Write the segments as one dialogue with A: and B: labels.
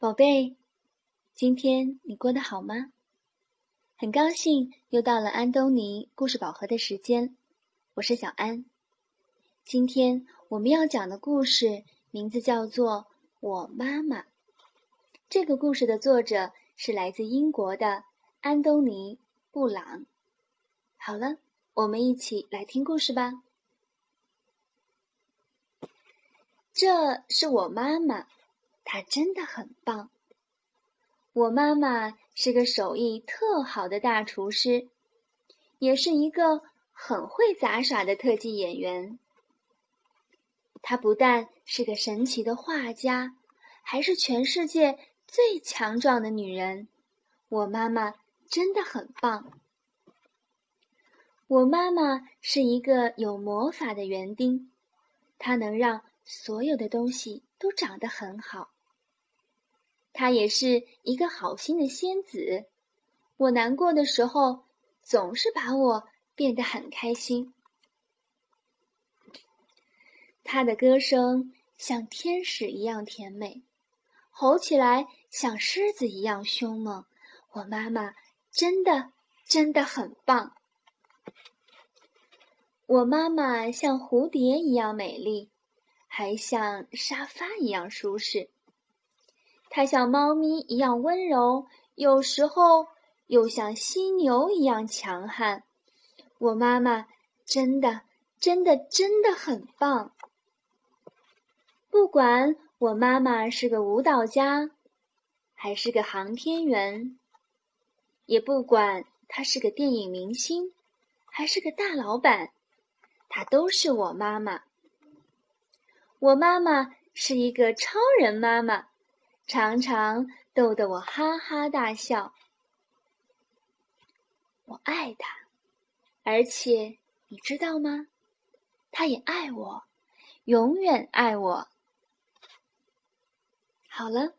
A: 宝贝，今天你过得好吗？很高兴又到了安东尼故事宝盒的时间，我是小安。今天我们要讲的故事名字叫做《我妈妈》。这个故事的作者是来自英国的安东尼·布朗。好了，我们一起来听故事吧。这是我妈妈。她真的很棒。我妈妈是个手艺特好的大厨师，也是一个很会杂耍的特技演员。她不但是个神奇的画家，还是全世界最强壮的女人。我妈妈真的很棒。我妈妈是一个有魔法的园丁，她能让所有的东西都长得很好。她也是一个好心的仙子，我难过的时候，总是把我变得很开心。她的歌声像天使一样甜美，吼起来像狮子一样凶猛。我妈妈真的真的很棒。我妈妈像蝴蝶一样美丽，还像沙发一样舒适。它像猫咪一样温柔，有时候又像犀牛一样强悍。我妈妈真的、真的、真的很棒。不管我妈妈是个舞蹈家，还是个航天员，也不管她是个电影明星，还是个大老板，她都是我妈妈。我妈妈是一个超人妈妈。常常逗得我哈哈大笑。我爱他，而且你知道吗？他也爱我，永远爱我。好了，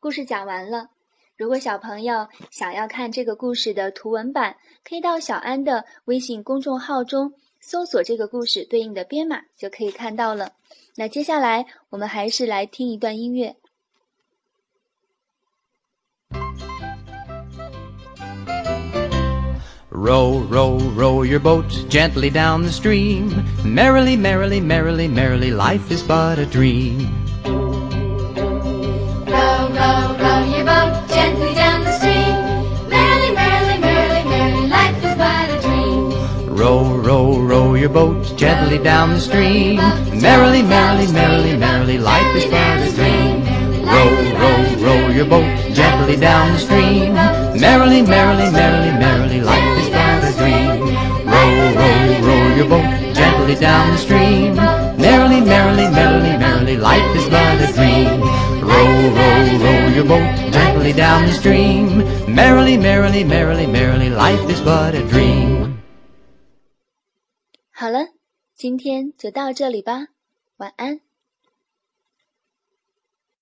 A: 故事讲完了。如果小朋友想要看这个故事的图文版，可以到小安的微信公众号中搜索这个故事对应的编码，就可以看到了。那接下来我们还是来听一段音乐。
B: Row, row, row your boat gently down the stream. Merrily, merrily, merrily, merrily, life is but a dream.
C: Row, row, row your boat gently down the stream. Merrily, merrily, merrily, merrily, life is but a dream.
B: Row, row, row your boat gently down the stream. Merrily, merrily, merrily, merrily, life is but a dream. Row, row, row your boat gently down the stream. Merrily, merrily, merrily, merrily, down the stream. Merrily, merrily, merrily, merrily, life is but a dream. Row, row, row your boat gently down the stream. Merrily, merrily, merrily, merrily, life is but a dream.
A: 好了，今天就到这里吧，晚安。